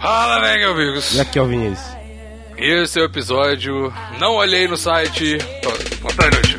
Fala, velho, amigos. E aqui é o Vinícius. Esse é o episódio. Não olhei no site. Conta inútil.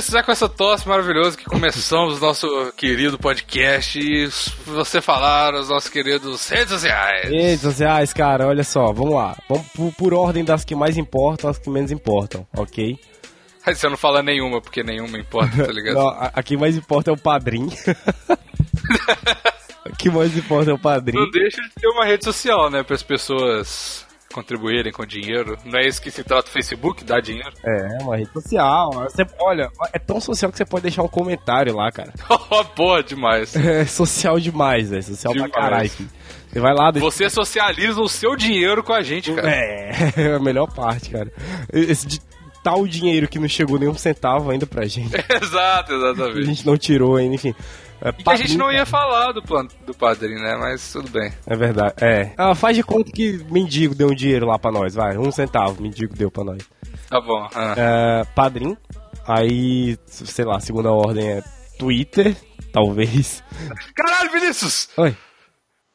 É com essa tosse maravilhosa que começamos o nosso querido podcast e você falar os nossos queridos redes sociais. Redes sociais, cara, olha só, vamos lá. Vamos por, por ordem das que mais importam às que menos importam, ok? Aí você não fala nenhuma, porque nenhuma importa, tá ligado? não, a, a que mais importa é o padrinho. o que mais importa é o padrinho. Não deixa de ter uma rede social, né, para as pessoas contribuírem com dinheiro. Não é isso que se trata o Facebook, dar dinheiro? É, uma rede social. Você, olha, é tão social que você pode deixar um comentário lá, cara. Porra, demais. É social demais, velho. Social demais. pra caralho. Você vai lá. Deixa... Você socializa o seu dinheiro com a gente, cara. É, é a melhor parte, cara. Esse de tal dinheiro que não chegou nem um centavo ainda pra gente. Exato, exatamente. A gente não tirou ainda, enfim. É, e que a gente não ia falar do, do padrinho, né? Mas tudo bem. É verdade. É. Ah, faz de conta que mendigo deu um dinheiro lá pra nós, vai. Um centavo, mendigo deu pra nós. Tá bom. Ah. É, padrinho. Aí, sei lá, segunda ordem é Twitter, talvez. Caralho, Vinícius! Oi.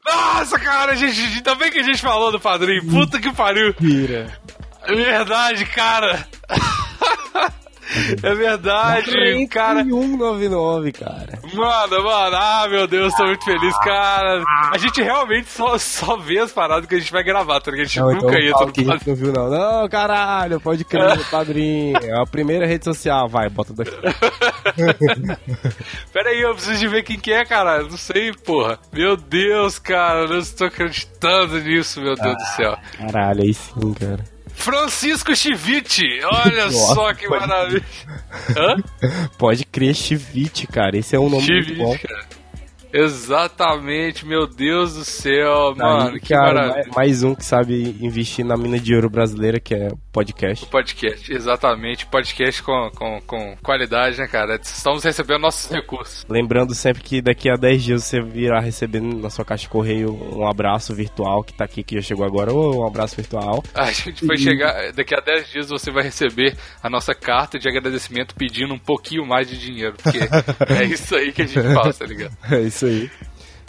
Nossa, cara, a gente, ainda bem que a gente falou do padrinho. Puta que pariu. Mentira. É verdade, cara. É verdade, 41, cara. 199, cara. Mano, mano, ah, meu Deus, tô muito feliz, cara. A gente realmente só, só vê as paradas que a gente vai gravar, tá? A gente não, nunca então, entra no padrinho. não viu, não. Não, caralho, pode crer, padrinho. É a primeira rede social, vai, bota daqui. Pera aí, eu preciso de ver quem que é, cara. Não sei, porra. Meu Deus, cara, eu não estou acreditando nisso, meu Deus ah, do céu. Caralho, aí sim, cara. Francisco Chivite, olha Nossa, só que maravilha. Hã? Pode crer Chivite, cara. Esse é um nome Chivite, muito bom. Cara. Exatamente, meu Deus do céu, mano, que cara, maravilha. Mais um que sabe investir na mina de ouro brasileira, que é podcast. O podcast, exatamente. Podcast com, com, com qualidade, né, cara? Estamos recebendo nossos recursos. Lembrando sempre que daqui a 10 dias você virá recebendo na sua caixa de correio um abraço virtual que tá aqui, que já chegou agora. Ou um abraço virtual. A gente vai e... chegar, daqui a 10 dias você vai receber a nossa carta de agradecimento pedindo um pouquinho mais de dinheiro, porque é isso aí que a gente faz, tá ligado? É isso aí.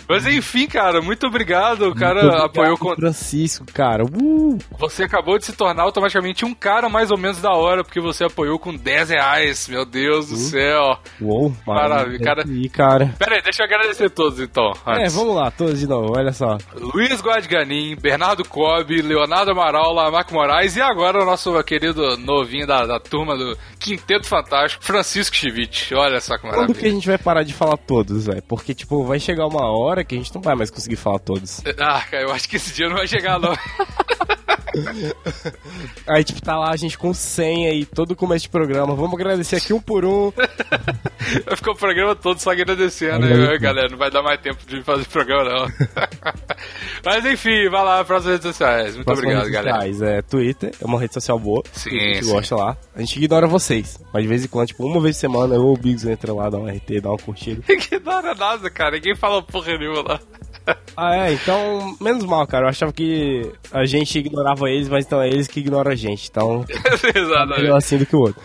Mas enfim, cara, muito obrigado. O cara obrigado, apoiou com. Francisco, cara. Uh! Você acabou de se tornar automaticamente um cara mais ou menos da hora, porque você apoiou com 10 reais. Meu Deus uh. do céu. Uou, maravilha. Cara... Cara. Pera aí, deixa eu agradecer todos então. Antes. É, vamos lá, todos de novo, olha só. Luiz Guadganin, Bernardo Cobb, Leonardo Amaral, Lamarco Moraes e agora o nosso querido novinho da, da turma do Quinteto Fantástico, Francisco Chivite. Olha só que maravilha. Quando que a gente vai parar de falar todos, velho? Porque, tipo, vai chegar uma hora hora que a gente não vai mais conseguir falar todos. Ah, cara, eu acho que esse dia não vai chegar, não. Aí, tipo, tá lá a gente com senha e todo começo de programa. Vamos agradecer aqui um por um. Vai ficar o programa todo só agradecendo. Aí, galera, não vai dar mais tempo de fazer programa, não. Mas enfim, vai lá para as redes sociais. Muito Próxima obrigado, redes galera. Sociais, é Twitter, é uma rede social boa. Sim, a gente sim. gosta lá. A gente ignora vocês. Mas de vez em quando, tipo, uma vez por semana, eu ou o Biggs entra lá, dá um RT, dá uma curtida. Ignora nada, cara. Ninguém fala porra nenhuma lá. Ah, é, então, menos mal, cara. Eu achava que a gente ignorava eles, mas então é eles que ignoram a gente. Então, Exatamente. melhor assim do que o outro.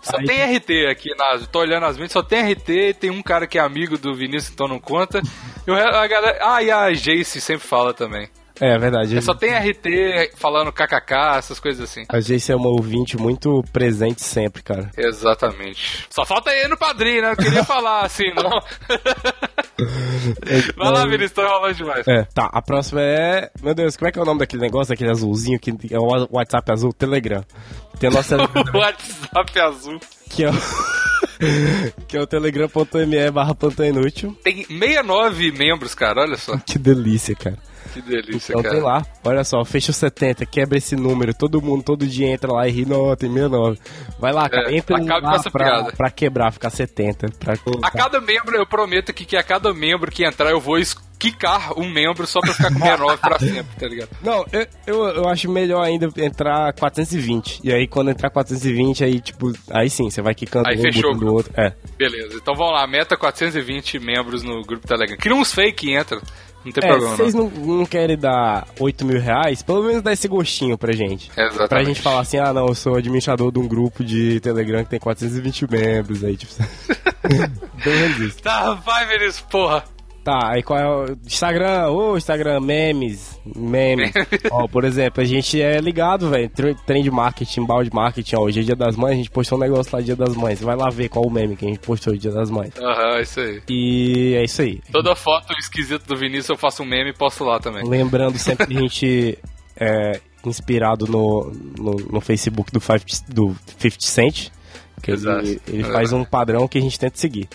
Só Aí, tem RT aqui, na, tô olhando as minhas, só tem RT, tem um cara que é amigo do Vinícius, então não conta. E a galera, ah, e a Jace sempre fala também. É, é verdade. É, só tem RT falando kkk, essas coisas assim. A gente é uma ouvinte muito presente sempre, cara. Exatamente. Só falta aí no padrinho, né? Eu queria falar assim, não. Vai lá, Vinícius, tô enrolando demais. É, tá. A próxima é. Meu Deus, como é que é o nome daquele negócio, daquele azulzinho que é o WhatsApp azul? Telegram. Tem a nossa. WhatsApp azul. Que é o. que é o telegram.me barra inútil. Tem 69 membros, cara, olha só. Que delícia, cara. Que delícia, então, cara. tem lá, olha só, fecha o 70, quebra esse número, todo mundo, todo dia entra lá e ri, não, tem 69. Vai lá, cara, é, entra lá pra, pra, quebrar, ficar 70. Pra... A cada membro, eu prometo que, que a cada membro que entrar eu vou quicar um membro só pra ficar com 69 pra sempre, tá ligado? Não, eu, eu, eu acho melhor ainda entrar 420. E aí quando entrar 420, aí tipo, aí sim, você vai quicando Aí um fechou do outro. É. Beleza, então vamos lá, meta 420 membros no grupo Telegram. Cria uns fake e entra. Não tem É, problema. se vocês não, não querem dar 8 mil reais, pelo menos dá esse gostinho pra gente. Exatamente. Pra gente falar assim, ah não, eu sou administrador de um grupo de Telegram que tem 420 membros, aí tipo... Pelo menos isso. Tá, vai, Vinícius, porra. Tá, aí qual é o Instagram? Ô, Instagram, memes, memes. ó, por exemplo, a gente é ligado, velho, tre- trend marketing, balde marketing, ó, hoje é dia das mães, a gente postou um negócio lá dia das mães, vai lá ver qual o meme que a gente postou dia das mães. Aham, isso aí. E é isso aí. Toda foto esquisita do Vinícius eu faço um meme e posto lá também. Lembrando sempre que a gente é inspirado no, no, no Facebook do 50, do 50 Cent, que Exato. ele, ele faz um padrão que a gente tenta seguir.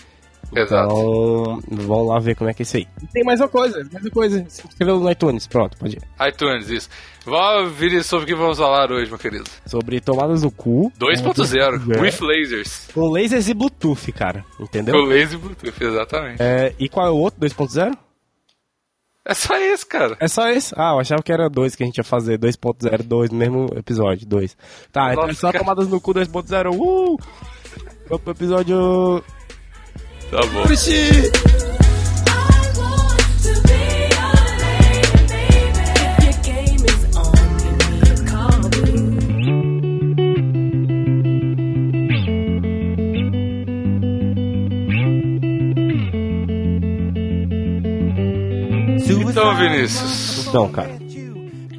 Exato. Então, vamos lá ver como é que é isso aí. E tem mais uma coisa, mais uma coisa. Se inscreveu no iTunes, pronto, pode ir. iTunes, isso. Vamos, Vinícius, sobre o que vamos falar hoje, meu querido. Sobre tomadas no cu. 2.0, É. with lasers. Com lasers e Bluetooth, cara. Entendeu? O laser Bluetooth, exatamente. É, e qual é o outro, 2.0? É só isso, cara. É só esse? Ah, eu achava que era dois que a gente ia fazer, 2.02 no mesmo episódio, 2. Tá, então é Nossa, só cara. tomadas no cu 2.0. Uh! Vamos pro episódio. Tá bom. Então, Vinícius, Então, cara.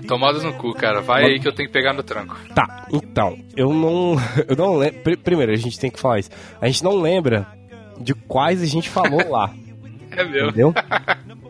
tomadas no cu, cara. Vai aí que eu tenho que pegar no tranco. Tá, então, eu não. Eu não lembro. Primeiro, a gente tem que falar isso. A gente não lembra de quais a gente falou lá. É meu. Entendeu?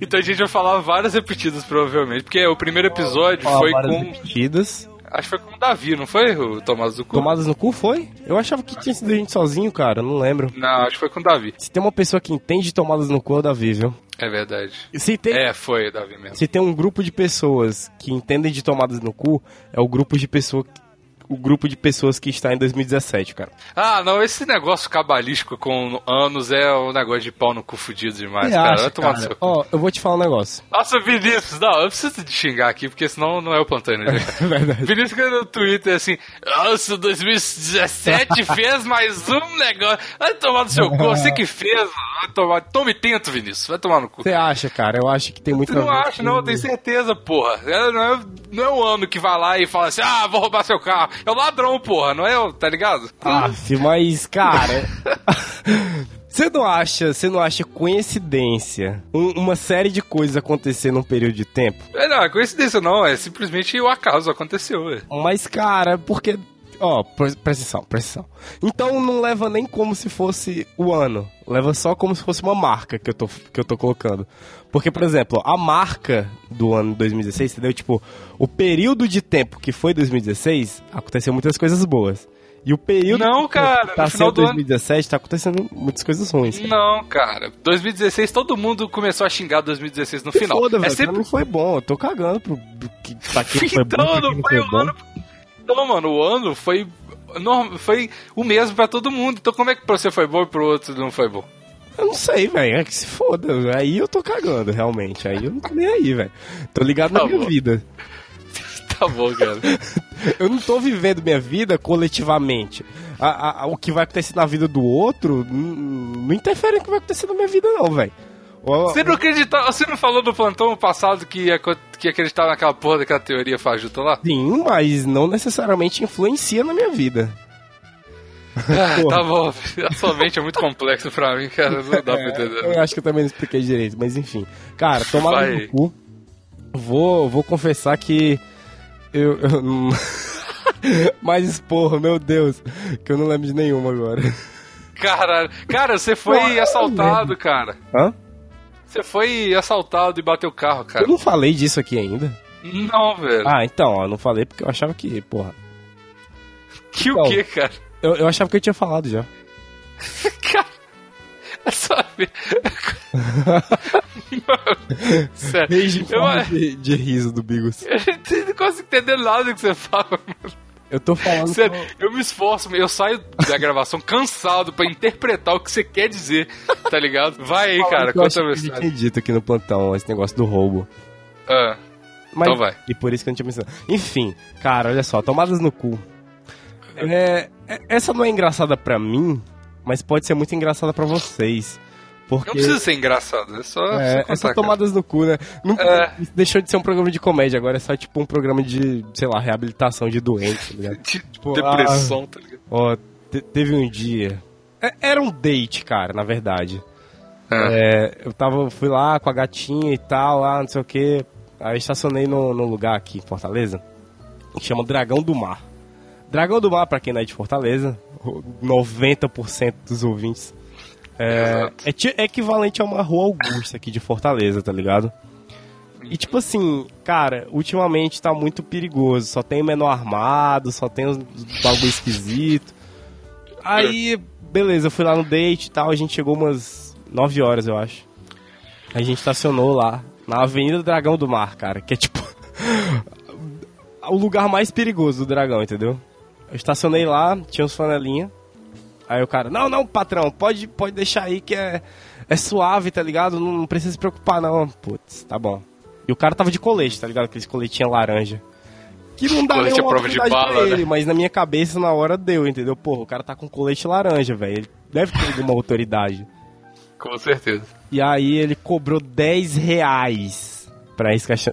Então a gente vai falar várias repetidas, provavelmente. Porque o primeiro episódio foi várias com. repetidas. Acho que foi com o Davi, não foi? O Tomadas do cu? Tomadas no cu foi? Eu achava que tinha sido a gente sozinho, cara. Não lembro. Não, acho que foi com o Davi. Se tem uma pessoa que entende tomadas no cu, é o Davi, viu? É verdade. Se tem, É, foi o Davi mesmo. se tem um grupo de pessoas que entendem de tomadas no cu, é o grupo de pessoa o grupo de pessoas que está em 2017, cara. Ah, não, esse negócio cabalístico com anos é um negócio de pau no cu fudido demais, Você cara. acha, Vai tomar no cara? seu cu. Ó, eu vou te falar um negócio. Nossa, Vinícius, não, eu preciso te xingar aqui, porque senão não é o plantânio. Né? É. Vinícius fica no Twitter assim, nossa, 2017 fez mais um negócio. Vai tomar no seu cu, você que fez. Vai tomar, tome tento, Vinícius, vai tomar no cu. Você acha, cara? Eu acho que tem muito Você não a ver acha, com- não, eu tenho certeza, porra. É, não, é, não é o ano que vai lá e fala assim, ah, vou roubar seu carro. É o ladrão, porra, não é o, tá ligado? Aff, mas, cara. Você não acha, você não acha coincidência um- uma série de coisas acontecer num período de tempo? É, não, é coincidência não, é simplesmente o acaso aconteceu, ué. Mas, cara, porque. Ó, pre- presta atenção, presta atenção. Então não leva nem como se fosse o ano. Leva só como se fosse uma marca que eu tô, que eu tô colocando. Porque, por exemplo, a marca do ano 2016, entendeu? Tipo, o período de tempo que foi 2016, aconteceu muitas coisas boas. E o período Não, que cara, tá no final sendo do ano- 2017, tá acontecendo muitas coisas ruins. Não, cara. 2016, todo mundo começou a xingar 2016 no final. Foda, é velho, sempre mim foi bom. Eu tô cagando pro, que pra quem foi bom, Então, quem não não foi foi o bom. ano. Não, mano, o ano foi. Foi o mesmo pra todo mundo. Então, como é que pra você foi bom e pro outro não foi bom? Eu não sei, velho. É que se foda. Aí eu tô cagando, realmente. Aí eu não tô nem aí, velho. Tô ligado na Tá minha bom. vida. Tá bom, cara. Eu não tô vivendo minha vida coletivamente. A- a- o que vai acontecer na vida do outro não interfere no que vai acontecer na minha vida, não, velho. Você não acreditava. Você não falou no plantão passado que ia, que ia acreditar naquela porra daquela teoria fajuta lá? Sim, mas não necessariamente influencia na minha vida. Ah, tá bom. A sua mente é muito complexo pra mim, cara. Não dá pra entender. Eu acho que eu também não expliquei direito, mas enfim. Cara, Vai. no cu. Vou, vou confessar que eu, eu não... Mas, porra, meu Deus, que eu não lembro de nenhuma agora. Caralho. Cara, você foi assaltado, cara. Hã? Você foi assaltado e bateu o carro, cara. Eu não falei disso aqui ainda. Não, velho. Ah, então, ó, não falei porque eu achava que, porra. que o não. que, cara? Eu, eu achava que eu tinha falado já. Cara, é só ver. Mano, sério. Desde Eu, de, de riso do Bigos. eu não consigo entender nada que você fala, mano. Eu tô falando. Sério, eu me esforço, eu saio da gravação cansado pra interpretar o que você quer dizer, tá ligado? Vai aí, cara, eu conta a que a gente história. tinha dito aqui no plantão, esse negócio do roubo. Ah, Mas, Então vai. E por isso que eu não tinha mencionado. Enfim, cara, olha só, tomadas no cu. É, é- essa não é engraçada pra mim, mas pode ser muito engraçada pra vocês. Porque não precisa ser engraçado, é só, é, é só cara. tomadas no cu, né? Não, É. Deixou de ser um programa de comédia, agora é só tipo um programa de, sei lá, reabilitação de doente, tá ligado? De Tipo, depressão, tá ligado? Ó, te- teve um dia. é- Era um date, cara, na verdade. Ah. É, eu tava, fui lá com a gatinha e tal, lá, não sei o que. Aí estacionei no lugar aqui em Fortaleza, que chama Dragão do Mar. Dragão do Mar, pra quem não é de Fortaleza, 90% dos ouvintes. É, é, é equivalente a uma rua Augusta aqui de Fortaleza, tá ligado? E tipo assim, cara, ultimamente tá muito perigoso. Só tem menor armado, só tem uns bagulho esquisito. Aí, beleza, eu fui lá no date e tal, a gente chegou umas 9 horas, eu acho. A gente estacionou lá, na Avenida Dragão do Mar, cara, que é tipo. o lugar mais perigoso do dragão, entendeu? Eu estacionei lá, tinha uns flanelinha. Aí o cara, não, não, patrão, pode, pode deixar aí que é, é suave, tá ligado? Não, não precisa se preocupar, não. Putz, tá bom. E o cara tava de colete, tá ligado? Aqueles coletinha laranja. Que não dá Colete nenhuma prova de bala, né? ele, mas na minha cabeça na hora deu, entendeu? Porra, o cara tá com colete laranja, velho. Ele deve ter alguma autoridade. Com certeza. E aí ele cobrou 10 reais pra,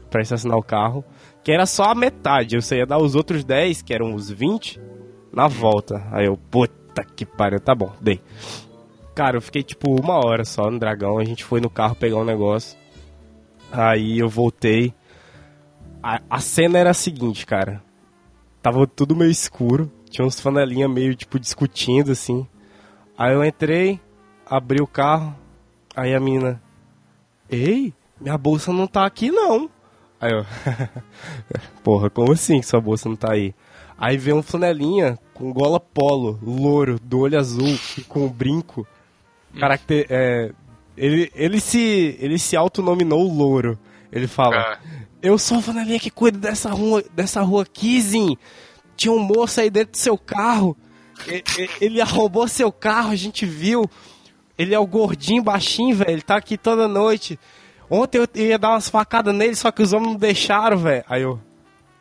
pra estacionar o carro, que era só a metade. Eu só ia dar os outros 10, que eram os 20, na volta. Aí eu, puta que pariu, tá bom, dei. Cara, eu fiquei tipo uma hora só no dragão, a gente foi no carro pegar um negócio. Aí eu voltei. A, a cena era a seguinte, cara. Tava tudo meio escuro, tinha uns fanelinha meio tipo discutindo assim. Aí eu entrei, abri o carro, aí a menina, ei, minha bolsa não tá aqui não. Aí eu, porra, como assim que sua bolsa não tá aí? Aí vem um flanelinha com gola polo, louro, do olho azul, com um brinco. Caracter, é, ele, ele se ele se autonominou louro. Ele fala, Ah. eu sou o flanelinha que cuida dessa rua, dessa rua aqui, Zin. Tinha um moço aí dentro do seu carro. E- e- Ele arrombou seu carro, a gente viu. Ele é o gordinho, baixinho, velho. Ele tá aqui toda noite. Ontem eu ia dar umas facadas nele, só que os homens não deixaram, velho. Aí eu.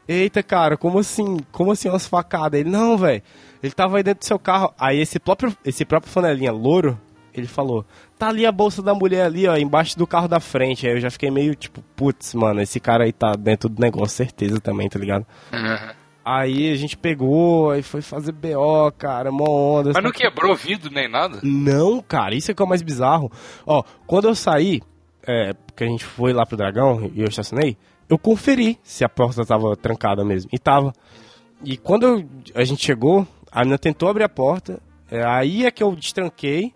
Eita, cara, como assim? Como assim umas facadas? Ele, não, velho. Ele tava aí dentro do seu carro. Aí esse próprio, esse próprio flanelinha louro, ele falou: tá ali a bolsa da mulher ali, ó, embaixo do carro da frente. Aí eu já fiquei meio tipo, putz, mano, esse cara aí tá dentro do negócio, certeza também, tá ligado? Uhum. Aí a gente pegou, aí foi fazer BO, cara, mó onda. Mas não quebrou vidro nem nada? Não, cara, isso é que é o mais bizarro. Ó, quando eu saí, é, porque a gente foi lá pro Dragão e eu estacionei, eu conferi se a porta tava trancada mesmo. E tava. E quando eu- a gente chegou, a menina tentou abrir a porta, é, aí é que eu destranquei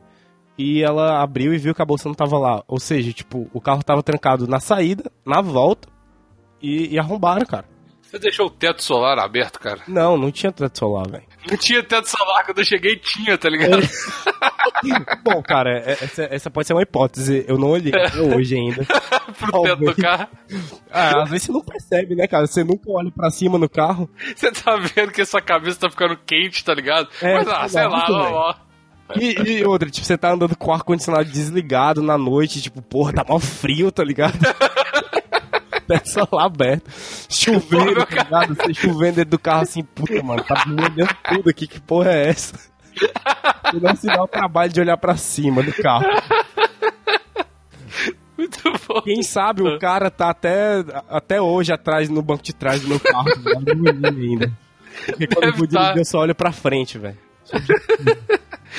e ela abriu e viu que a bolsa não tava lá. Ou seja, tipo, o carro tava trancado na saída, na volta e, e arrombaram, cara. Você deixou o teto solar aberto, cara? Não, não tinha teto solar, velho. Não tinha teto solar quando eu cheguei, tinha, tá ligado? Bom, cara, é- essa, essa pode ser uma hipótese. Eu não olhei até hoje ainda. Pro teto do Talvez. carro. Ah, às vezes você não percebe, né, cara? Você nunca olha pra cima no carro. Você tá vendo que essa cabeça tá ficando quente, tá ligado? É, Mas, ah, sei lá, exato, ó, ó. E, e outra, tipo, você tá andando com o ar-condicionado desligado na noite, tipo, porra, tá mó frio, tá ligado? Peça lá aberto. Chovendo, tá ligado? Você chovendo dentro do carro assim, puta, mano, tá molhando tudo aqui, que porra é essa? Você não se dá o trabalho de olhar pra cima do carro. Muito bom. Quem sabe o cara tá até, até hoje atrás, no banco de trás do meu carro, tá ainda. Porque quando eu vou dirigir, tá. eu só olho pra frente, velho.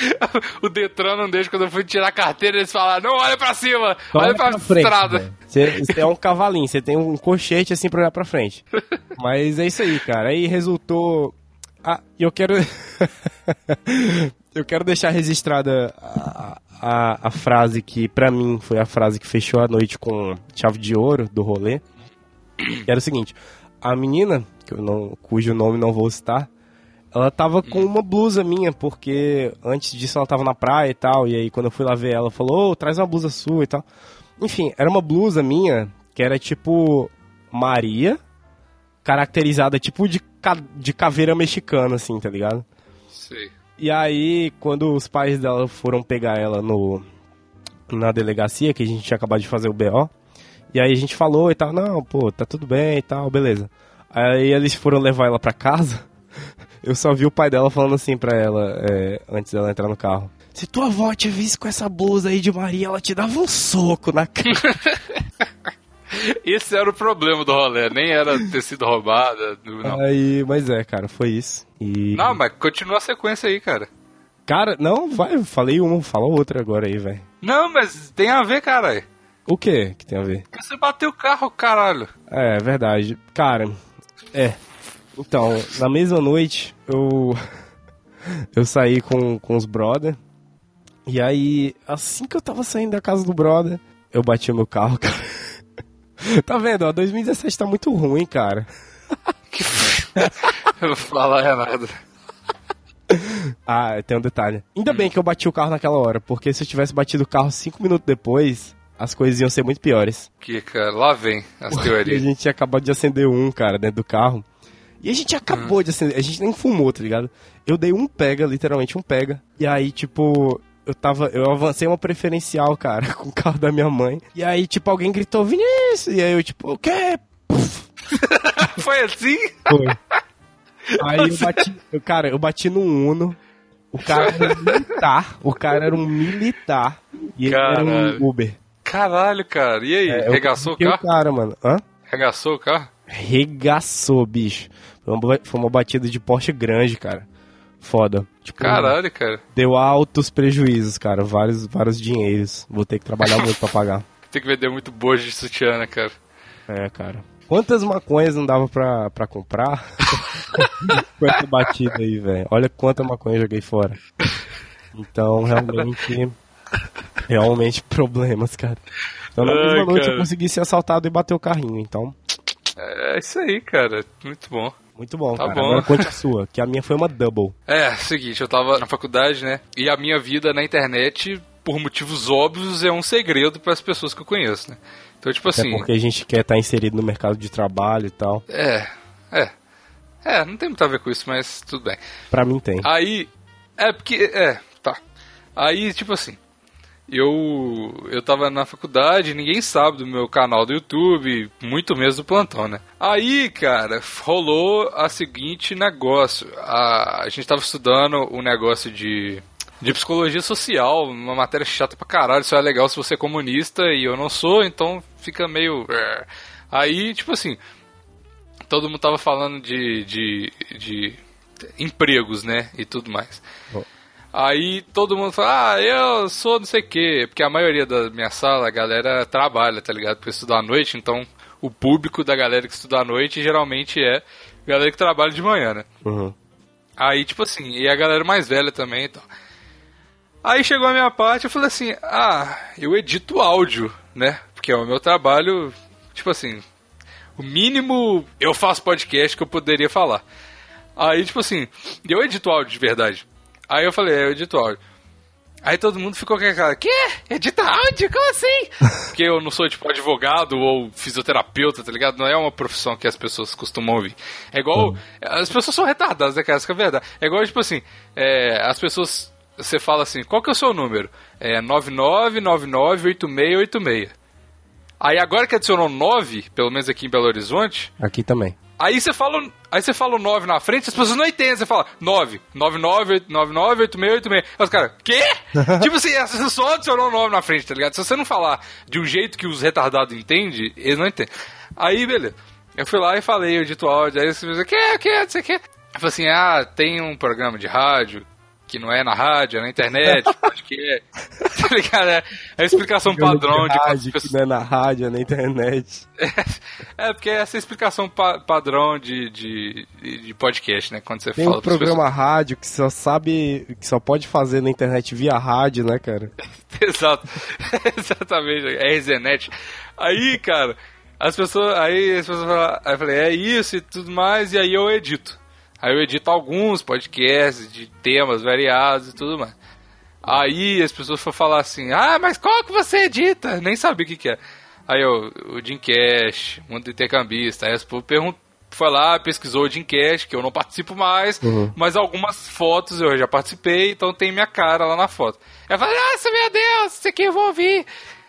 O Detran não deixa quando eu fui tirar a carteira, eles falaram, não olha pra cima, Só olha pra, estrada. velho. Você você é um cavalinho, você tem um colchete assim pra olhar pra frente. Mas é isso aí, cara. Aí resultou. Ah, eu quero. eu quero deixar registrada a, a, a frase que, pra mim, foi a frase que fechou a noite com chave de ouro do rolê. Que era o seguinte: a menina, que eu não, cujo nome não vou citar, ela tava com uma blusa minha, porque antes disso ela tava na praia e tal, e aí quando eu fui lá ver ela, falou, ô, traz uma blusa sua e tal. Enfim, era uma blusa minha, que era tipo Maria, caracterizada tipo de, ca- de caveira mexicana, assim, tá ligado? Sei. E aí, quando os pais dela foram pegar ela no na delegacia, que a gente tinha acabado de fazer o BO, e aí a gente falou e tal, não, pô, tá tudo bem e tal, beleza. Aí eles foram levar ela pra casa, eu só vi o pai dela falando assim pra ela, é, antes dela entrar no carro. Se tua avó te visse com essa blusa aí de Maria, ela te dava um soco na cara. Esse era o problema do rolê, nem era ter sido roubada. Não, Aí, mas é, cara, foi isso. E... não mas continua a sequência aí, cara. Cara, não, vai, falei uma, fala outra agora aí, velho. Não, mas tem a ver, caralho. O que que tem a ver? Porque Você bateu o carro, caralho. É, verdade. Cara, é. Então, na mesma noite, eu. Eu saí com, com os brother. E aí, assim que eu tava saindo da casa do brother, eu bati o meu carro, cara. Tá vendo? Ó, 2017 tá muito ruim, cara. Eu vou falar nada. Ah, tem um detalhe. Ainda bem que eu bati o carro naquela hora, porque se eu tivesse batido o carro cinco minutos depois, as coisas iam ser muito piores. Que, cara, lá vem as E a teorias. gente tinha acabado de acender um, cara, dentro do carro. E a gente acabou de acender, a gente nem fumou, tá ligado? Eu dei um pega, literalmente um pega. E aí, tipo, eu tava. Eu avancei uma preferencial, cara, com o carro da minha mãe. E aí, tipo, alguém gritou, Vinícius! E aí eu, tipo, o quê? Foi assim? Foi. Aí eu bati. eu- cara, eu bati no Uno. O cara era um militar. O cara era um militar. E ele era um Uber. Caralho, cara. E aí? É, eu Regaçou o critiquei carro? cara, mano. Hã? Regaçou o carro? Regaçou, bicho. Foi uma, batida de porte grande, cara. Foda. Tipo, Caralho, cara. Deu altos prejuízos, cara. Vários, vários dinheiros. Vou ter que trabalhar muito pra pagar. Tem que vender muito bojo de sutiã, né, cara? É, cara. Quantas maconhas não dava pra, pra comprar? Com essa batida aí, velho. Olha quanta maconha eu joguei fora. Então, realmente. Realmente problemas, cara. Então, na Ai, mesma noite cara. eu consegui ser assaltado e bater o carrinho. Então, É isso aí, cara. Muito bom. muito bom, Tá cara. bom. Agora conte a sua, que a minha foi uma double. É, seguinte, eu tava na faculdade, né? E a minha vida na internet, por motivos óbvios, é um segredo para as pessoas que eu conheço, né? Então, tipo Até assim. porque a gente quer estar inserido no mercado de trabalho e tal. É, é. É, não tem muito a ver com isso, mas tudo bem. Pra mim tem. Aí, é porque, é, tá. Aí, tipo assim, eu eu tava na faculdade, ninguém sabe do meu canal do YouTube, muito mesmo do plantão, né? Aí, cara, rolou a seguinte negócio. A, a gente tava estudando o negócio de de psicologia social, uma matéria chata pra caralho, isso é legal se você é comunista e eu não sou, então fica meio. é. Aí, tipo assim, todo mundo tava falando de, de, de empregos, né? E tudo mais. Bom. Aí todo mundo fala, ah, eu sou não sei o quê. Porque a maioria da minha sala, a galera trabalha, tá ligado? Porque estuda à noite, então o público da galera que estuda à noite geralmente é galera que trabalha de manhã, né? Uhum. Aí, tipo assim, e a galera mais velha também e tal. Aí chegou a minha parte, eu falei assim, ah, eu edito áudio, né? Porque é o meu trabalho, tipo assim, o mínimo eu faço podcast que eu poderia falar. Aí, tipo assim, eu edito áudio de verdade. Aí eu falei, é, eu edito áudio. Aí todo mundo ficou com aquela cara, quê? Edita áudio? Como assim? Porque eu não sou, tipo, advogado ou fisioterapeuta, tá ligado? Não é uma profissão que as pessoas costumam ouvir. É igual. As pessoas são retardadas, né, cara? Essa que é verdade. É igual, tipo assim, é, as pessoas. Você fala assim, qual que é o seu número? É 99998686. Aí agora que adicionou 9, pelo menos aqui em Belo Horizonte, Aqui também. Aí você fala, aí você fala o 9 na frente, as pessoas não entendem. Você fala 9, 99, 99, 8686. Aí os caras, quê? tipo assim, você só adicionou o 9 na frente, tá ligado? Se você não falar de um jeito que os retardados entendem, eles não entendem. Aí, beleza. Eu fui lá e falei, eu edito áudio, aí você o que, que, não sei o que. Eu falei assim, ah, tem um programa de rádio, que não é na rádio, é na internet, podcast. tá ligado? É a explicação padrão de rádio, pessoas... que não é na rádio, é na internet. É, porque essa é a explicação pa- padrão de, de, de podcast, né? Quando você Tem fala um pras programa rádio que só sabe, que só pode fazer na internet via rádio, né, cara? pessoas. Exato. Exatamente. É RZNet. Aí, cara, as pessoas. Aí as pessoas falam, aí eu falei, é isso e tudo mais, e aí eu edito. Aí eu edito alguns podcasts de temas variados e tudo mais. Aí as pessoas foram falar assim, ah, mas qual que você edita? Nem sabia o que que é. Aí eu, o Jim Cash, Mundo Intercambista, aí as pessoas pergun- foi lá, pesquisou o Dreamcast, que eu não participo mais, mas algumas fotos eu já participei, então tem minha cara lá na foto. Eu falei, nossa, meu Deus, isso aqui eu vou ouvir.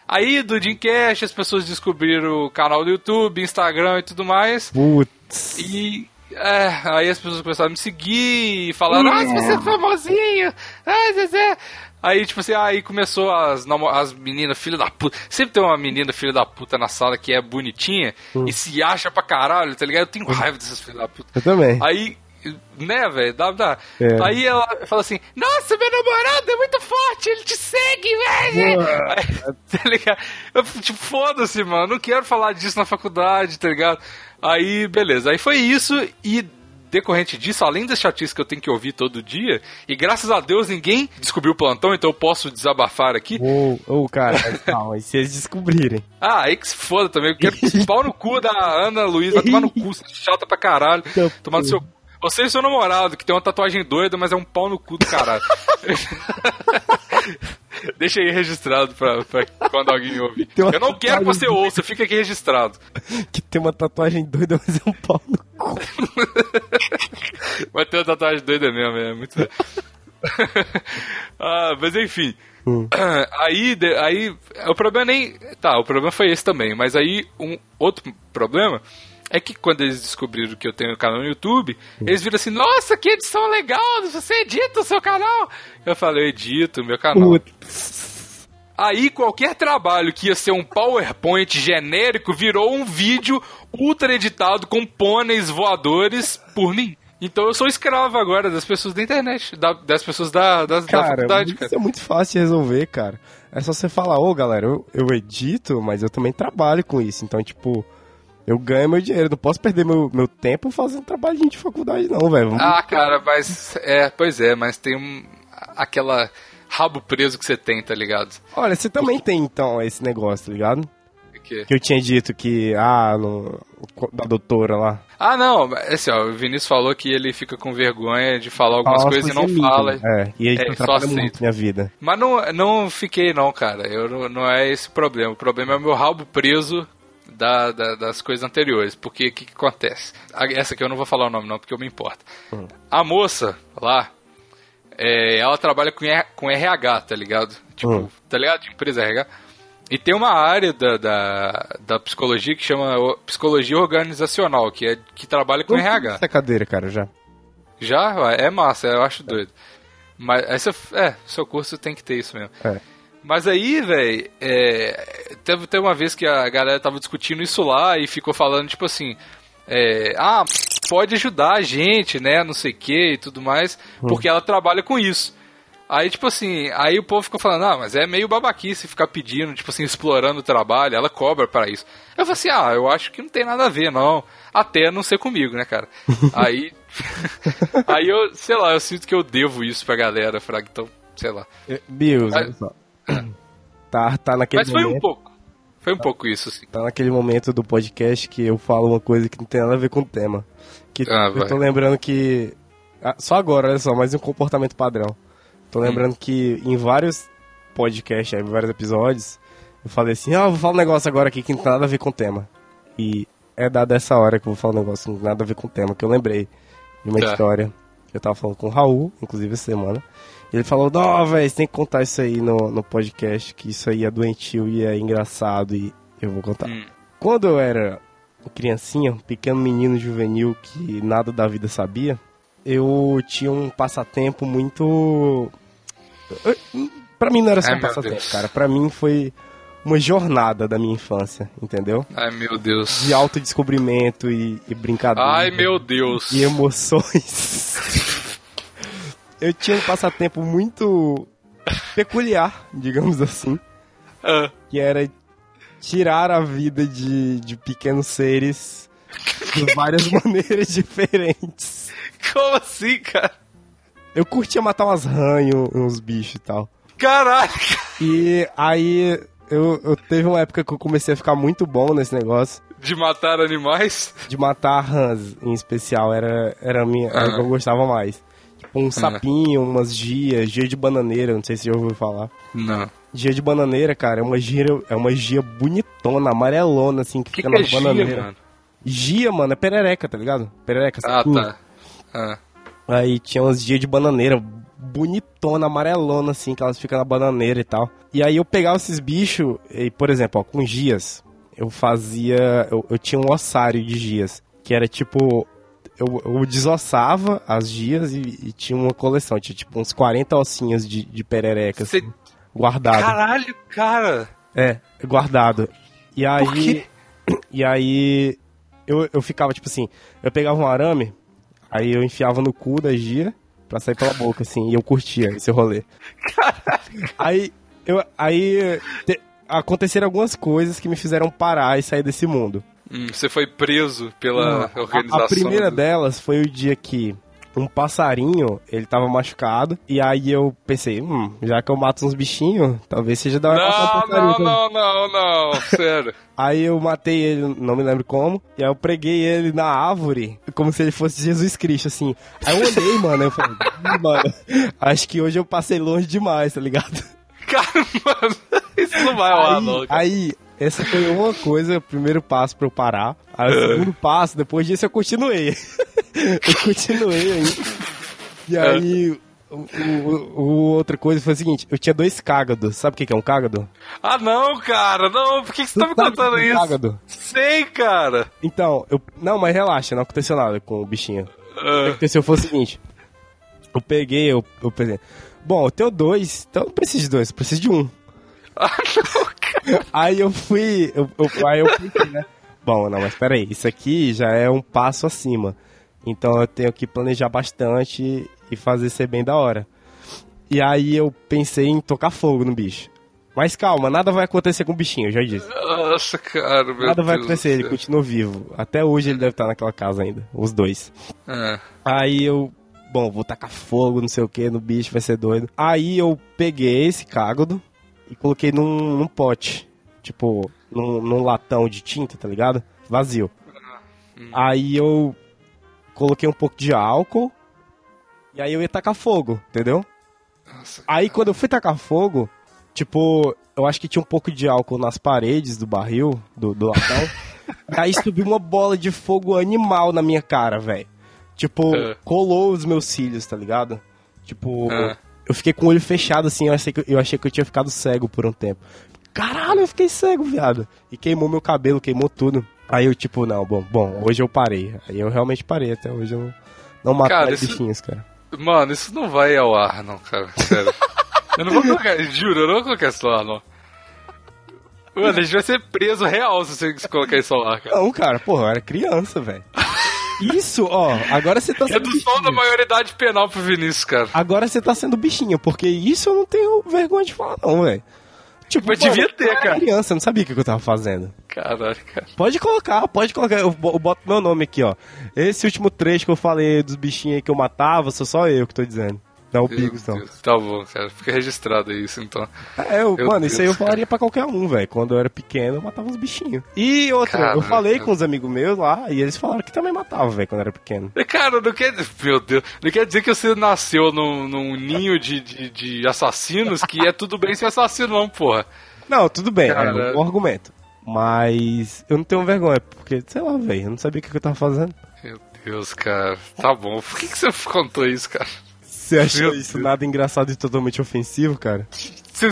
Aí do Dreamcast as pessoas descobriram o canal do YouTube, Instagram e tudo mais. Putz. E é, aí as pessoas começaram a me seguir e falaram, nossa, você é famosinho. Ai, Zezé. Aí, tipo assim, aí começou as, as meninas, filha da puta. Sempre tem uma menina, filha da puta, na sala que é bonitinha e se acha pra caralho, tá ligado? Eu tenho raiva dessas filhas da puta. Eu também. Aí, né, velho, dá, dá. É. Aí ela fala assim: Nossa, meu namorado é muito forte, ele te segue, velho. Tá ligado? Eu, tipo, foda-se, mano, não quero falar disso na faculdade, tá ligado? Aí, beleza. Aí foi isso e. Decorrente disso, além das chatices que eu tenho que ouvir todo dia, e graças a Deus ninguém descobriu o plantão, então eu posso desabafar aqui. Ô, ô, cara, mas calma, e se eles descobrirem? Ah, aí que se foda também. Eu quero pau no cu da Ana vai tomar no cu, é chata pra caralho. Então, Tomar no seu. Você e seu namorado, que tem uma tatuagem doida, mas é um pau no cu do caralho. Deixa aí registrado pra, pra quando alguém ouvir. Tem Eu não quero que você ouça, fica aqui registrado. Que tem uma tatuagem doida, mas é um pau no cu. Vai ter uma tatuagem doida mesmo, é muito. ah, mas enfim. Hum. Aí, aí, o problema nem. Tá, o problema foi esse também, mas aí um outro problema é que quando eles descobriram que eu tenho um canal no YouTube, eles viram assim: Nossa, que edição legal! Você edita o seu canal? Eu falei: Eu edito o meu canal. Putz. Aí qualquer trabalho que ia ser um PowerPoint genérico virou um vídeo ultra editado com pôneis voadores por mim. Então eu sou escravo agora das pessoas da internet, da- das pessoas da, das- da Cara, faculdade, isso cara. é muito fácil de resolver, cara. É só você falar, ô galera, eu, eu edito, mas eu também trabalho com isso. Então, tipo, eu ganho meu dinheiro. Não posso perder meu, meu tempo fazendo trabalhinho de faculdade, não, velho. Ah, cara, mas. É, pois é, mas tem um, aquela rabo preso que você tem, tá ligado? Olha, você também tem, então, esse negócio, tá ligado? Que- Que eu tinha dito que, ah, no, da doutora lá. Ah, não, assim, ó, o Vinícius falou que ele fica com vergonha de falar algumas Fala coisas e não coisa fala. mínima. É, e aí É, é, só atrapalha muito minha vida. Mas não, não fiquei, não, cara. Eu não, não é esse o problema. O problema é o meu rabo preso da, da- das coisas anteriores. Porque o que, que acontece? Essa aqui eu não vou falar o nome, não, porque eu me importo. Hum. A moça lá, é, ela trabalha com, com RH, tá ligado? Tipo, Hum. tá ligado? De empresa RH. E tem uma área da, da, da psicologia que chama psicologia organizacional, que, é, que trabalha com RH. Essa cadeira, cara, já. Já? É massa, eu acho doido. Mas essa, é, seu curso tem que ter isso mesmo. É. Mas aí, velho, é, teve, teve uma vez que a galera tava discutindo isso lá e ficou falando, tipo assim, é, ah, pode ajudar a gente, né, não sei o que e tudo mais, porque ela trabalha com isso. Aí, tipo assim, aí o povo ficou falando, ah, mas é meio babaquice ficar pedindo, tipo assim, explorando o trabalho, ela cobra para isso. Eu falei assim, ah, eu acho que não tem nada a ver, não. Até não ser comigo, né, cara? aí, aí eu, sei lá, eu sinto que eu devo isso pra galera, Fraga, então, sei lá. É, olha só. Tá, tá naquele Mas foi um momento. pouco. Foi um pouco isso, assim. Tá naquele momento do podcast que eu falo uma coisa que não tem nada a ver com o tema. Que Ah, eu vai. tô lembrando que. ah, só agora, olha só, mais um comportamento padrão. Tô lembrando Hum. que em vários podcasts, em vários episódios, eu falei assim, ah, vou falar um negócio agora aqui que não tem nada a ver com o tema. E é dada essa hora que eu vou falar um negócio que não tem nada a ver com o tema, que eu lembrei de uma Tá. história. Eu tava falando com o Raul, inclusive essa semana. Ele falou, não, velho, tem que contar isso aí no, no podcast, que isso aí é doentio e é engraçado e eu vou contar. Hum. Quando eu era criancinha, um pequeno menino juvenil que nada da vida sabia, eu tinha um passatempo muito. Eu- Pra mim não era só Ai, um passatempo, Deus. cara. Pra mim foi uma jornada da minha infância, entendeu? Ai, meu Deus. De autodescobrimento e, e brincadeira. Ai, meu Deus. E emoções. eu tinha um passatempo muito peculiar, digamos assim Ah, que era tirar a vida de, de pequenos seres de várias maneiras diferentes. como assim, cara? Eu curtia matar umas ranhos, uns bichos e tal. Caralho. E aí eu, eu teve uma época que eu comecei a ficar muito bom nesse negócio De matar animais? de matar rãs em especial. Era, era, a minha, era o que eu gostava mais. Um sapinho, umas gias, gia de bananeira, não sei se você já ouviu falar. Não. Gia de bananeira, cara, é uma gia, é uma gia bonitona, amarelona, assim, que que, fica que é nas gia, mano? Gia, mano, é perereca, tá ligado? Perereca, Ah, sapinho. tá. Ah. Aí tinha umas dias de bananeira bonitona, amarelona, assim, que elas ficam na bananeira e tal. E aí eu pegava esses bichos, e, por exemplo, ó, com gias, eu fazia. Eu, eu tinha um ossário de gias, que era tipo. Eu, eu desossava as gias e, e tinha uma coleção, tinha tipo uns 40 ossinhos de, de perereca, Você- assim, guardado. Caralho, cara. É, guardado. E Por aí. quê? E aí. Eu, eu ficava, tipo assim, eu pegava um arame, aí eu enfiava no cu da Gia pra sair pela boca, assim, e eu curtia esse rolê. Aí. Eu, aí. te- aconteceram algumas coisas que me fizeram parar e sair desse mundo. Hum, você foi preso pela Não, organização. a, a primeira do- delas foi o dia que um passarinho, ele tava machucado, e aí eu pensei, hum, já que eu mato uns bichinhos, talvez seja da hora matar um Não, passarinho não, também. não, não, não, sério. Aí eu matei ele, não me lembro como, e aí eu preguei ele na árvore, como se ele fosse Jesus Cristo, assim. Aí eu olhei, mano, eu falei, "Ih, mano, acho que hoje eu passei longe demais, tá ligado? Cara, mano, isso não vai rolar, Aí, não, aí, essa foi uma coisa, o primeiro passo pra eu parar. Aí o segundo passo, depois disso eu continuei. eu continuei aí. E aí, o, o- o- outra coisa foi o seguinte, eu tinha dois cágados, sabe o que que é um cágado? Ah, não, cara, não, por que, que você tá me contando é um isso? cágado? Sei, cara. Então, eu. Não, mas relaxa, não aconteceu nada com o bichinho. O que aconteceu foi o seguinte. Eu peguei, eu, eu pensei. Bom, eu tenho dois, então eu não preciso de dois, eu preciso de um. ah, não. Aí eu fui. Eu, eu- aí eu pensei, né? Bom, não, mas peraí, isso aqui já é um passo acima. Então eu tenho que planejar bastante e fazer ser bem da hora. E aí eu pensei em tocar fogo no bicho. Mas calma, nada vai acontecer com o bichinho, eu já disse. Nossa, cara, meu Nada vai Deus acontecer, do ele continua vivo. Até hoje ele deve estar naquela casa ainda, os dois. Ah, Aí eu, bom, vou tacar fogo, não sei o que, no bicho, vai ser doido. Aí eu peguei esse cágado e coloquei num, num pote, tipo, num, num latão de tinta, tá ligado? Vazio. Aí eu coloquei um pouco de álcool e aí eu ia tacar fogo, entendeu? nossa. Aí quando eu fui tacar fogo, tipo, eu acho que tinha um pouco de álcool nas paredes do barril, do, do latão. e aí subiu uma bola de fogo animal na minha cara, velho. Tipo, É. colou os meus cílios, tá ligado? Tipo, É. eu fiquei com o olho fechado assim, eu achei, que, eu achei que eu tinha ficado cego por um tempo. Caralho, eu fiquei cego, viado. E queimou meu cabelo, queimou tudo. Aí eu, tipo, não, bom, bom, hoje eu parei. Aí eu realmente parei, até hoje eu não, mato Cara, mais isso- bichinhos, cara. Mano, isso não vai ao ar, não, cara. Sério. eu não vou colocar, juro, eu não vou colocar isso no ar, não. Mano, a gente vai ser preso real se você colocar isso ao ar, cara. Não, cara, porra, eu era criança, velho. Isso, ó, agora você tá sendo Redução da bichinho. maioridade penal pro Vinícius, cara. Agora você tá sendo bichinho, porque isso eu não tenho vergonha de falar, não, velho. Tipo, Mas devia ter, eu cara. criança, eu não sabia o que eu tava fazendo. Caralho, cara. Pode colocar, pode colocar. Eu, eu boto meu nome aqui, ó. Esse último trecho que eu falei dos bichinhos aí que eu matava, sou só eu que tô dizendo. Não o Bigos, não. Deus. Tá bom, cara. Fica registrado isso, então. É, eu, mano, isso aí eu Deus, falaria pra qualquer um, velho. Quando eu era pequeno, eu matava uns bichinhos. E outra, eu Caralho. falei com os amigos meus lá, e eles falaram que também matava, velho, quando eu era pequeno. Cara, não quer. Meu Deus. Não quer dizer que você nasceu num, num ninho de, de, de assassinos que é tudo bem ser assassino, não, porra. Não, tudo bem, é Cara. um bom argumento. Mas eu não tenho vergonha, porque, sei lá, velho, eu não sabia o que que eu tava fazendo. Meu Deus, cara. Tá bom. Por que, que você contou isso, cara? Você achou isso nada engraçado e totalmente ofensivo, cara?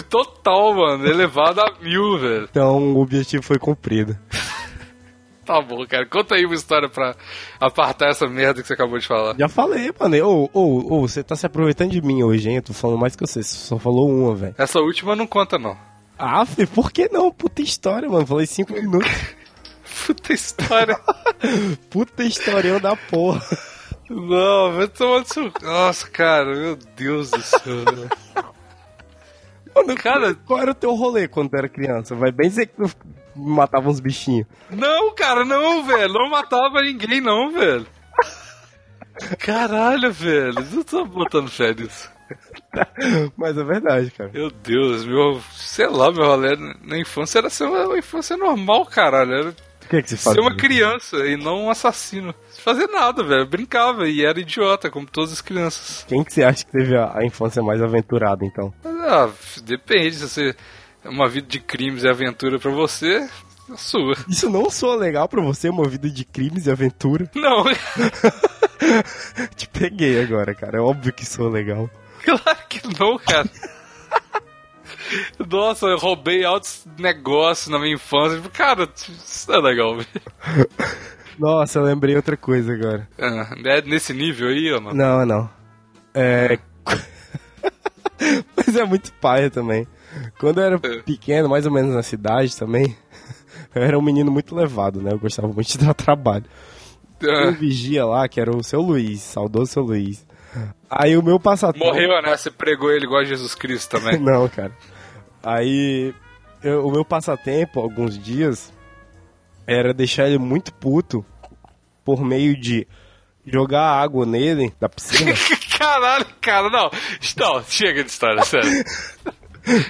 Total, mano. Elevado a mil, velho. Então o objetivo foi cumprido. Tá bom, cara. Conta aí uma história pra apartar essa merda que você acabou de falar. Já falei, mano. Ô, ô, ô, você tá se aproveitando de mim hoje, hein? Eu tô falando mais que você. Você só falou uma, velho. Essa última não conta, não. Ah, fi, por que não? Puta história, mano. Falei cinco minutos. Puta história. Puta historião da porra. Não, vai tomar no seu... Nossa, cara. Meu Deus do céu. velho. Mano, Cara- qual era o teu rolê quando tu era criança? Vai bem dizer que tu matava uns bichinhos. Não, cara, não, velho. Não matava ninguém, não, velho. Caralho, velho. Não tô botando fé nisso. Mas é verdade, cara. Meu Deus, meu. Sei lá, meu rolê na infância era ser uma infância normal, caralho. Era que é que você ser fazia? uma criança e não um assassino. Fazer nada, velho. Brincava e era idiota, como todas as crianças. Quem que você acha que teve a, a infância mais aventurada, então? Ah, depende. Se você. Uma vida de crimes e aventura pra você. A sua. Isso não soa legal pra você, uma vida de crimes e aventura? Não, Te peguei agora, cara. É óbvio que soa legal. claro que não, cara. Nossa, eu roubei altos negócios na minha infância. Cara, isso não é legal. Nossa, eu lembrei outra coisa agora. Ah, é nesse nível aí, ó, mano? Não, não. É. Mas é muito paia também. Quando eu era É. pequeno, mais ou menos na cidade também, eu era um menino muito levado, né? Eu gostava muito de dar trabalho. Tinha um Ah, vigia lá, que era o seu Luiz, saudoso seu Luiz. Aí o meu passatempo. morreu, né? Você pregou ele igual a Jesus Cristo também. Não, cara. Aí eu- o meu passatempo, alguns dias, era deixar ele muito puto por meio de jogar água nele da piscina. Caralho, cara, não. Não, chega de história, sério.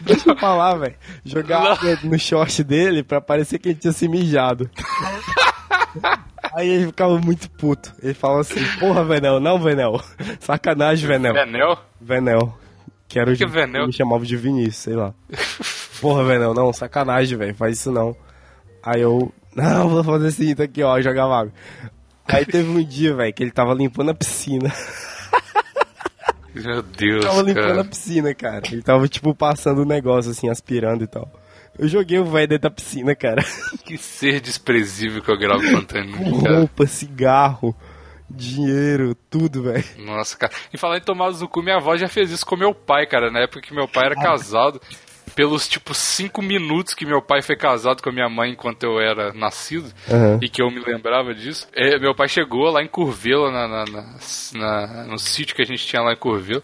Deixa eu falar, velho. Jogar Não. água no short dele pra parecer que ele tinha se mijado. Aí ele ficava muito puto. Ele falava assim, porra, Venel, não, Venel. Sacanagem, Venel. Venel? Venel. Que era o Que Venel? Me chamava de Vinícius, sei lá. Porra, Venel, não, sacanagem, velho. Faz isso não. Aí eu, não, vou fazer assim, tá aqui, ó, jogava água. Aí teve um dia, velho, que ele tava limpando a piscina. Meu Deus, tava limpando a cara. piscina, cara. Ele tava, tipo, passando o negócio, assim, aspirando e tal. Eu joguei o velho dentro da piscina, cara. Que ser desprezível que eu gravo contando, roupa, cigarro, dinheiro, tudo, velho. Nossa, cara. E falar em no cu, minha avó já fez isso com meu pai, cara. Na época que meu pai era casado. Pelos, tipo, cinco minutos que meu pai foi casado com a minha mãe enquanto eu era nascido. Aham. E que eu me lembrava disso. É, meu pai chegou lá em Curvelo, na, na- na- no sítio que a gente tinha lá em Curvelo.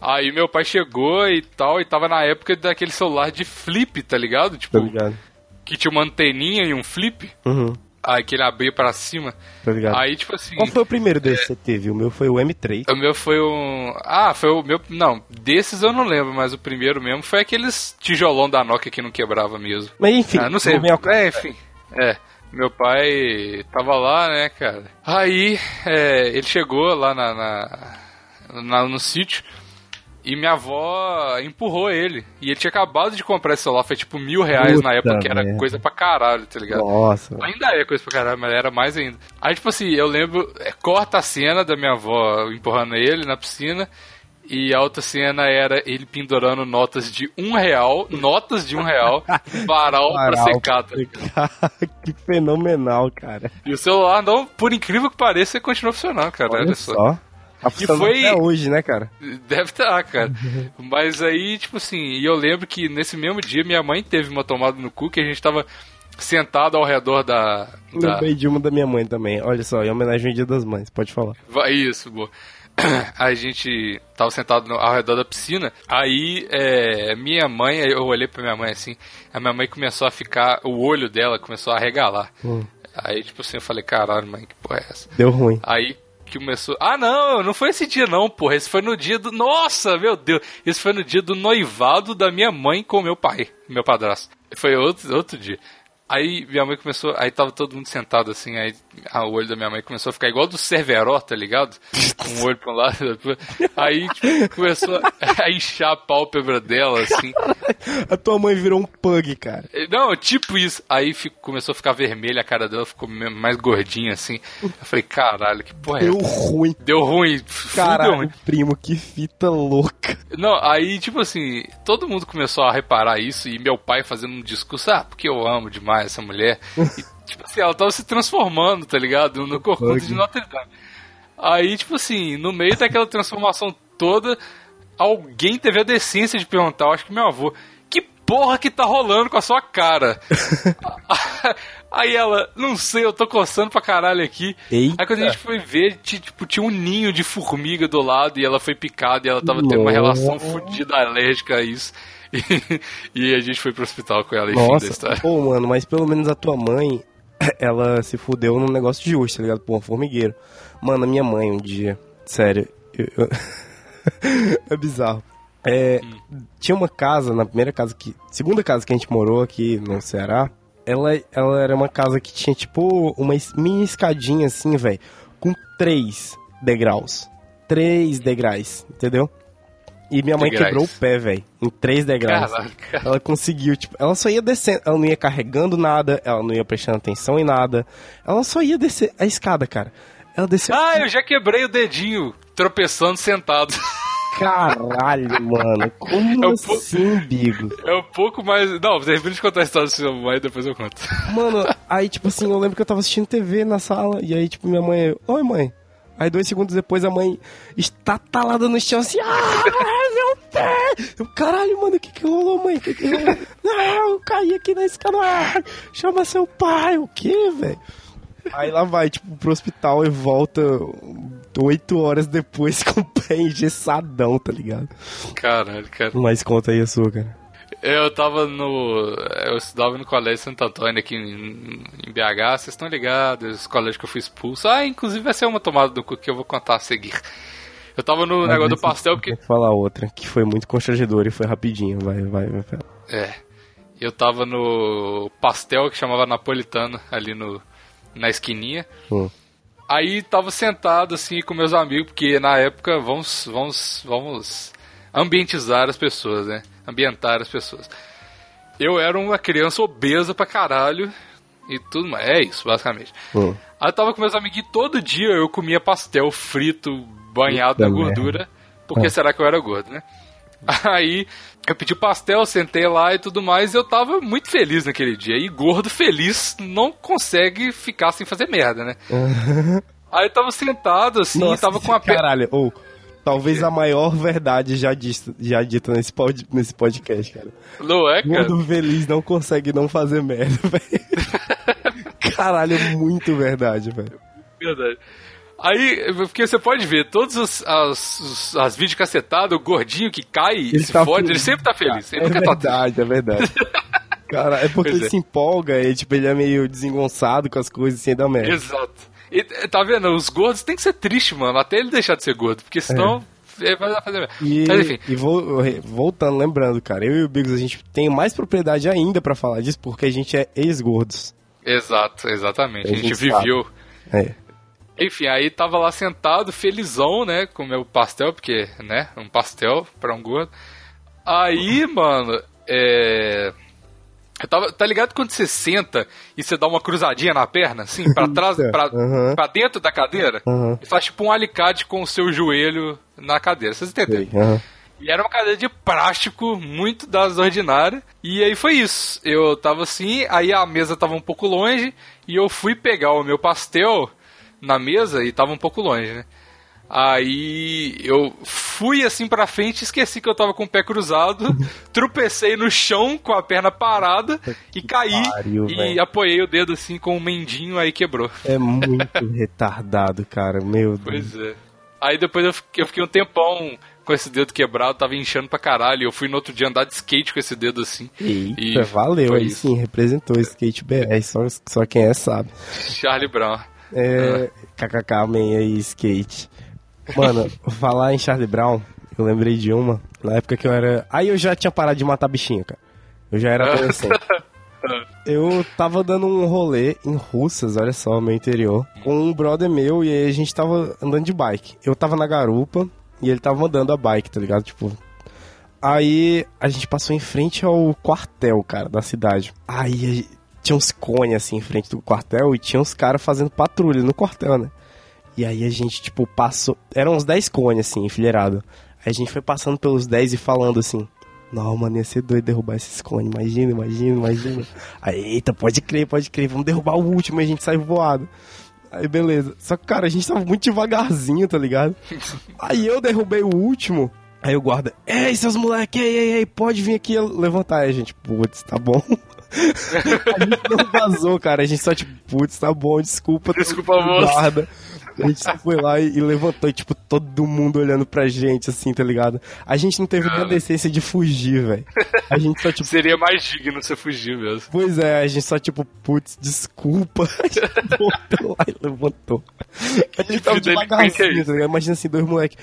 Aí meu pai chegou e tal, e tava na época daquele celular de flip, tá ligado? Tipo, Tá ligado? que tinha uma anteninha e um flip. Uhum, Aí que ele abria pra cima. tá ligado. Aí, tipo assim. Qual foi o primeiro desse que você teve? O meu foi o M3. O meu foi um. Ah, foi o meu. Não, desses eu não lembro, mas o primeiro mesmo foi aqueles tijolão da Nokia que não quebrava mesmo. Mas enfim, ah, não sei. ao- É, enfim. É. Meu pai tava lá, né, cara? Aí, é, ele chegou lá na, na- na- no sítio e minha avó empurrou ele. E ele tinha acabado de comprar esse celular, foi tipo mil reais na Puta época, que era merda. coisa pra caralho, tá ligado? Nossa. Ainda é coisa pra caralho, mas era mais ainda. Aí, tipo assim, eu lembro, é, corta a cena da minha avó empurrando ele na piscina. E a outra cena era ele pendurando notas de um real, notas de um real, varal pra secar. Tá ligado? que fenomenal, cara. e o celular, não, por incrível que pareça, ele continua funcionando, cara. Olha, Olha só. só. Tá funcionando foi- até hoje, né, cara? Deve estar, cara. Mas aí, tipo assim, e eu lembro que nesse mesmo dia minha mãe teve uma tomada no cu que a gente tava sentado ao redor da. da... Lembrei de uma da minha mãe também. Olha só, em homenagem ao Dia das Mães, pode falar. Vai, Isso, boa. A gente tava sentado no- ao redor da piscina. Aí, é, minha mãe, eu olhei pra minha mãe assim. A minha mãe começou a ficar. O olho dela começou a regalar. Hum. Aí, tipo assim, eu falei: caralho, mãe, que porra é essa? Deu ruim. Aí que começou. Ah, não, não foi esse dia, não, porra. Esse foi no dia do. Nossa, meu Deus. Esse foi no dia do noivado da minha mãe com meu pai, meu padrasto. Foi outro, outro dia. Aí minha mãe começou. Aí tava todo mundo sentado assim. Aí ah, o olho da minha mãe começou a ficar igual do Cerveró, tá ligado? Com um olho pra um lado. Aí tipo, começou a inchar a pálpebra dela, assim. A tua mãe virou um pug, cara. Não, tipo isso. Aí fico- começou a ficar vermelha a cara dela, ficou mais gordinha assim. Eu falei, caralho, que porra é Deu ruim. Deu ruim. Caralho, ruim. primo, que fita louca. Não, aí, tipo assim, todo mundo começou a reparar isso e meu pai fazendo um discurso, ah, porque eu amo demais essa mulher. E, tipo assim, ela tava se transformando, tá ligado? No Corcunda de Notre Dame. Aí, tipo assim, no meio daquela transformação toda, alguém teve a decência de perguntar, eu acho que meu avô, que porra que tá rolando com a sua cara? Aí ela, não sei, eu tô coçando pra caralho aqui. Eita. Aí quando a gente foi ver, ti- tipo, tinha um ninho de formiga do lado e ela foi picada e ela tava tendo uma Nossa. relação fodida alérgica a isso. E, e a gente foi pro hospital com ela e fim da Nossa, história. pô, mano, mas pelo menos a tua mãe, ela se fudeu num negócio de urso, tá ligado? Um formigueiro. Mano, a minha mãe um dia, sério, eu- eu- é bizarro. É, Tinha uma casa, na primeira casa que. Segunda casa que a gente morou aqui no Ceará, ela, ela era uma casa que tinha tipo uma mini escadinha assim, velho, com três degraus. Três degraus, entendeu? E minha mãe Degraus. quebrou o pé, velho. Em três degraus. Caralho, cara. Ela conseguiu, tipo, ela só ia descendo, ela não ia carregando nada, ela não ia prestando atenção em nada. Ela só ia descer a escada, cara. Ela desceu. Ah, eu já quebrei o dedinho tropeçando sentado. Caralho, mano. Como É um assim, Bigo? É um pouco mais. Não, de repente contar a história do seu mãe, depois eu conto. Mano, aí, tipo assim, eu lembro que eu tava assistindo TV na sala, e aí, tipo, minha mãe, oi, mãe. Aí, dois segundos depois, a mãe estatalada no chão, assim, ah, meu pé! Eu, caralho, mano, o que que rolou, mãe? O que que rolou? Não, eu caí aqui na escada, ah, chama seu pai, o quê, velho? Aí lá vai, tipo, pro hospital e volta oito horas depois com o pé engessadão, tá ligado? Caralho, cara. Mas conta aí a sua, cara. Eu tava no. Eu estudava no Colégio Santo Antônio aqui em, em BH, vocês estão ligados, esse colégio que eu fui expulso. Ah, inclusive vai ser uma tomada do cu que eu vou contar a seguir. Eu tava no negócio do pastel porque. Vou falar outra, que foi muito constrangedora e foi rapidinho, vai, vai, vai. vai. É. Eu tava no pastel que chamava napolitano ali no, na esquininha. Hum. Aí tava sentado assim com meus amigos, porque na época vamos, vamos, vamos ambientizar as pessoas, né? Ambientar as pessoas. Eu era uma criança obesa pra caralho e tudo mais. É isso, basicamente. Hum. Aí eu tava com meus amiguinhos todo dia, eu comia pastel frito, banhado Puta na gordura. Porque Ah. será que eu era gordo, né? Aí eu pedi pastel, sentei lá e tudo mais, e eu tava muito feliz naquele dia. E gordo feliz não consegue ficar sem fazer merda, né? Aí eu tava sentado assim, Nossa, tava com a perna. Caralho, ou talvez a maior verdade já dita, já dita nesse, pod, nesse podcast, cara. Não é, cara? Gordo feliz não consegue não fazer merda, velho. Caralho, é muito verdade, velho. Verdade. Aí, porque você pode ver, todos os, as, os- as vídeos cacetadas, o gordinho que cai e se tá fode, ele feliz. sempre tá feliz. Ele É nunca tá triste. verdade, é verdade. Cara, é porque Pois ele é. se empolga e, tipo, ele é meio desengonçado com as coisas sem dar merda. Exato. E, tá vendo? Os gordos tem que ser tristes, mano, até ele deixar de ser gordo, porque senão ele vai fazer. É. E, Mas enfim, e vou- voltando, lembrando, cara, eu e o Bigos, a gente tem mais propriedade ainda pra falar disso, porque a gente é ex-gordos. exato, exatamente. A A gente sabe. viveu. É. Enfim, aí tava lá sentado, felizão, né, com meu pastel, porque, né, um pastel pra um gordo. Aí, mano, é. Tava, tá ligado quando você senta e você dá uma cruzadinha na perna, assim, pra trás, pra, pra dentro da cadeira? Aham. E faz tipo um alicate com o seu joelho na cadeira. Vocês entenderam? Aham. E era uma cadeira de plástico, muito das ordinárias. E aí foi isso. Eu tava assim, aí a mesa tava um pouco longe, e eu fui pegar o meu pastel na mesa e tava um pouco longe, né? Aí eu fui assim pra frente, esqueci que eu tava com o pé cruzado, tropecei no chão com a perna parada e caí pariu, e velho. apoiei o dedo assim com o mendinho, aí quebrou. É muito retardado, cara, meu Deus. Pois é. Aí depois eu fiquei, eu fiquei um tempão com esse dedo quebrado, tava inchando pra caralho. Eu fui no outro dia andar de skate com esse dedo assim. Eita, E valeu, aí isso. sim, representou o skate BR, só, só quem é sabe. Charlie Brown. É, kkk, man aí, skate. Mano, falar em Charlie Brown, eu lembrei de uma, na época que eu era... Aí eu já tinha parado de matar bichinho, cara. Eu já era adolescente. Eu tava dando um rolê em Russas, olha só, meu interior, com um brother meu e aí a gente tava andando de bike. Eu tava na garupa e ele tava andando a bike, tá ligado? Tipo. Aí a gente passou em frente ao quartel, cara, da cidade. Aí tinha uns cones assim em frente do quartel e tinha uns caras fazendo patrulha no quartel, né? E aí a gente, tipo, passou. Eram uns 10 cones, assim, enfileirado. Aí a gente foi passando pelos 10 e falando assim. Não, mano, ia ser doido derrubar esses cones. Imagina, imagina, imagina. Aí, eita, pode crer, pode crer. Vamos derrubar o último e a gente sai voado. Aí, beleza. Só que, cara, a gente tava muito devagarzinho, tá ligado? Aí eu derrubei o último. Aí o guarda, ei, seus moleque, ei, ei, ei, pode vir aqui levantar. Aí a gente, putz, tá bom. a gente não vazou, cara. A gente só, tipo, putz, tá bom, desculpa. Desculpa, moço. guarda. A gente só foi lá e, e levantou, e, tipo, todo mundo olhando pra gente, assim, tá ligado? A gente não teve nem a decência de fugir, velho. A gente só, tipo, Seria mais digno você fugir mesmo. Pois é, a gente só tipo, putz, desculpa. A gente voltou lá e levantou. A gente tava devagarzinho, tá ligado? Imagina assim, dois moleques.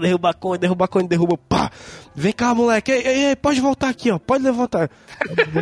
Derruba cone, derruba cone, derruba. Pá! Vem cá, moleque. Ei, ei, ei, pode voltar aqui, ó. Pode levantar.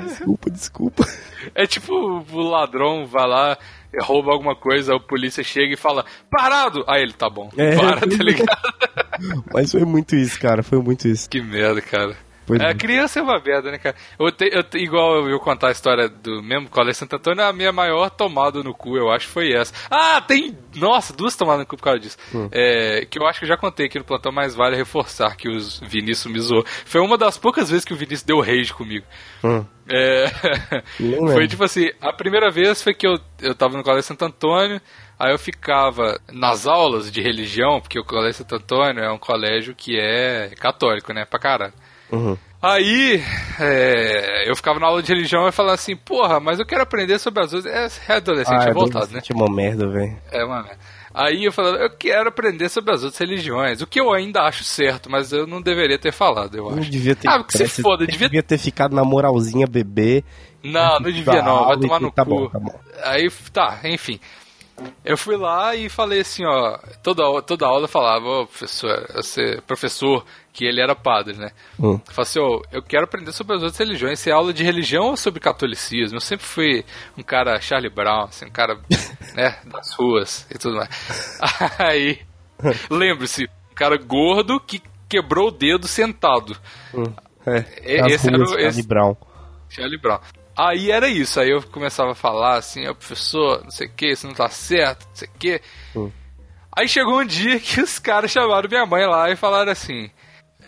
Desculpa, desculpa. É tipo o ladrão vai lá, rouba alguma coisa, a polícia chega e fala, parado! Aí ele, tá bom, É. para, tá ligado? Mas foi muito isso, cara. Foi muito isso. que merda, cara. Pois É, criança é uma merda, né, cara? Eu te, eu te- igual eu contar a história do mesmo Colégio Santo Antônio, a minha maior tomada no cu, eu acho, foi essa. Ah, tem, nossa, duas tomadas no cu por causa disso. É, que eu acho que eu já contei aqui no plantão, mas vale reforçar que os Vinícius me zoou. Foi uma das poucas vezes que o Vinícius deu rage comigo. Hum. É, foi tipo assim, a primeira vez foi que eu, eu tava no Colégio Santo Antônio, aí eu ficava nas aulas de religião, porque o Colégio Santo Antônio é um colégio que é católico, né, pra caralho. Uhum. Aí, é, eu ficava na aula de religião e falava assim, porra, mas eu quero aprender sobre as outras. É, é adolescente, Ah, é voltado, né? é uma merda, velho. É uma merda. Aí eu falava, eu quero aprender sobre as outras religiões, o que eu ainda acho certo, mas eu não deveria ter falado, eu Não acho. devia ter. Ah, que se foda, devia devia ter ficado na moralzinha bebê. Não, não devia não, vai tomar no tá cu. Bom, tá bom. Aí, tá, enfim. Eu fui lá e falei assim, ó, toda, toda aula eu falava, ô professor, você, professor, que ele era padre, né? Hum. Eu falei assim, ô, eu quero aprender sobre as outras religiões, se é aula de religião ou sobre catolicismo. Eu sempre fui um cara Charlie Brown, assim, um cara, né, das ruas e tudo mais. Aí, lembre-se, um cara gordo que quebrou o dedo sentado. Hum. É, as esse era o- Charlie esse- Brown. Charlie Brown. Aí era isso, aí eu começava a falar assim, ó, professor, não sei o que, isso não tá certo, não sei o que. Hum. Aí chegou um dia que os caras chamaram minha mãe lá e falaram assim: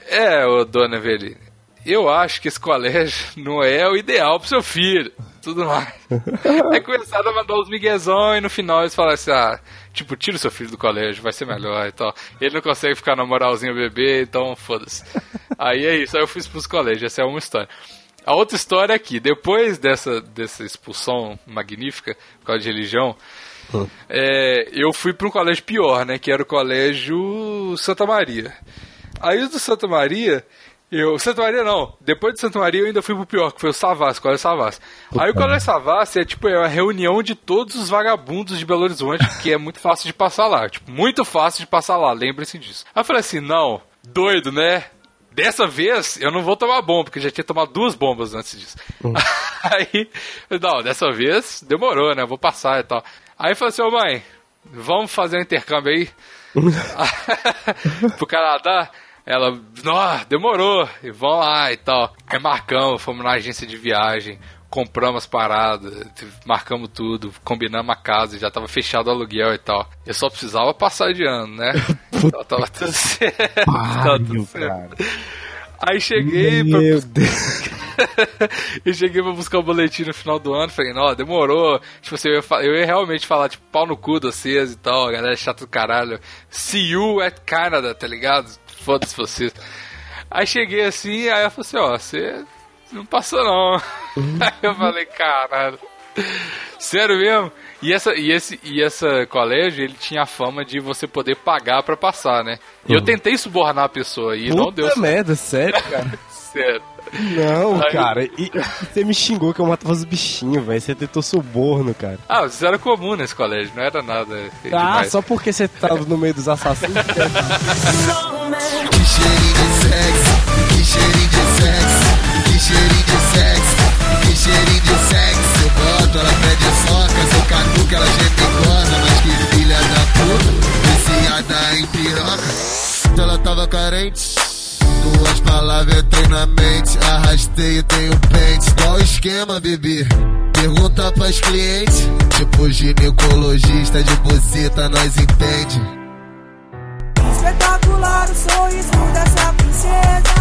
É, ô dona Eveline, eu acho que esse colégio não é o ideal pro seu filho. Tudo mais. Aí começaram a mandar os miguezão e no final eles falaram assim: Ah, tipo, tira o seu filho do colégio, vai ser melhor e tal. Ele não consegue ficar na moralzinha bebê, então foda-se. Aí é isso, aí eu fui expulso do colégio, essa é uma história. A outra história é que, depois dessa, dessa expulsão magnífica, por causa de religião, é, eu fui para um colégio pior, né? Que era o colégio Santa Maria. Aí o do Santa Maria, eu. Santa Maria não. Depois do Santa Maria eu ainda fui pro pior, que foi o Savas, o colégio Savas. Aí o colégio Savas é tipo é uma reunião de todos os vagabundos de Belo Horizonte, que é muito fácil de passar lá. Tipo, muito fácil de passar lá, lembre-se disso. Aí eu falei assim, não, doido, né? Dessa vez eu não vou tomar bomba, porque já tinha tomado duas bombas antes disso. Aí, não, dessa vez demorou, né? Vou passar e tal. Aí eu falei assim, ô mãe, vamos fazer um intercâmbio aí pro Canadá. Ela, nó, demorou, e vamos lá e tal. Aí marcamos, fomos na agência de viagem, compramos as paradas, marcamos tudo, combinamos a casa, já tava fechado o aluguel e tal. Eu só precisava passar de ano, né? Então tava tudo certo. tava tudo Pariu, certo. Aí cheguei pra Meu Deus. eu cheguei pra buscar o boletim no final do ano, falei, não, demorou. Tipo assim, eu ia, eu ia realmente falar, tipo, pau no cu de vocês e tal, a galera é chata do caralho. See you at Canada, tá ligado? Foda-se vocês. Aí cheguei assim, aí ela falou assim, ó, você não passou não. aí eu falei, caralho. Sério mesmo? E, essa, e, esse, e essa colégio, ele tinha a fama de você poder pagar pra passar, né? E eu tentei subornar a pessoa e não deu Puta merda, sério, cara. certo. Não, Aí- cara. E você me xingou que eu matava os bichinhos, velho. Você tentou suborno, cara. Ah, isso era comum nesse colégio, não era nada Ah, demais. só porque você tava no meio dos assassinos. Mad. Que cheirinho de sexo, que cheirinho de sexo, que cheirinho de sexo, que cheirinho de sexo. Eu boto, ela pede soca, seu canuca, ela mas que filha da puta, viciada em piroca. Ela tava carente, duas palavras entrei na mente, arrastei e tenho pente. Qual esquema, bebê? Pergunta pras clientes, tipo ginecologista de buceta, nós entende. Espetacular o sorriso dessa princesa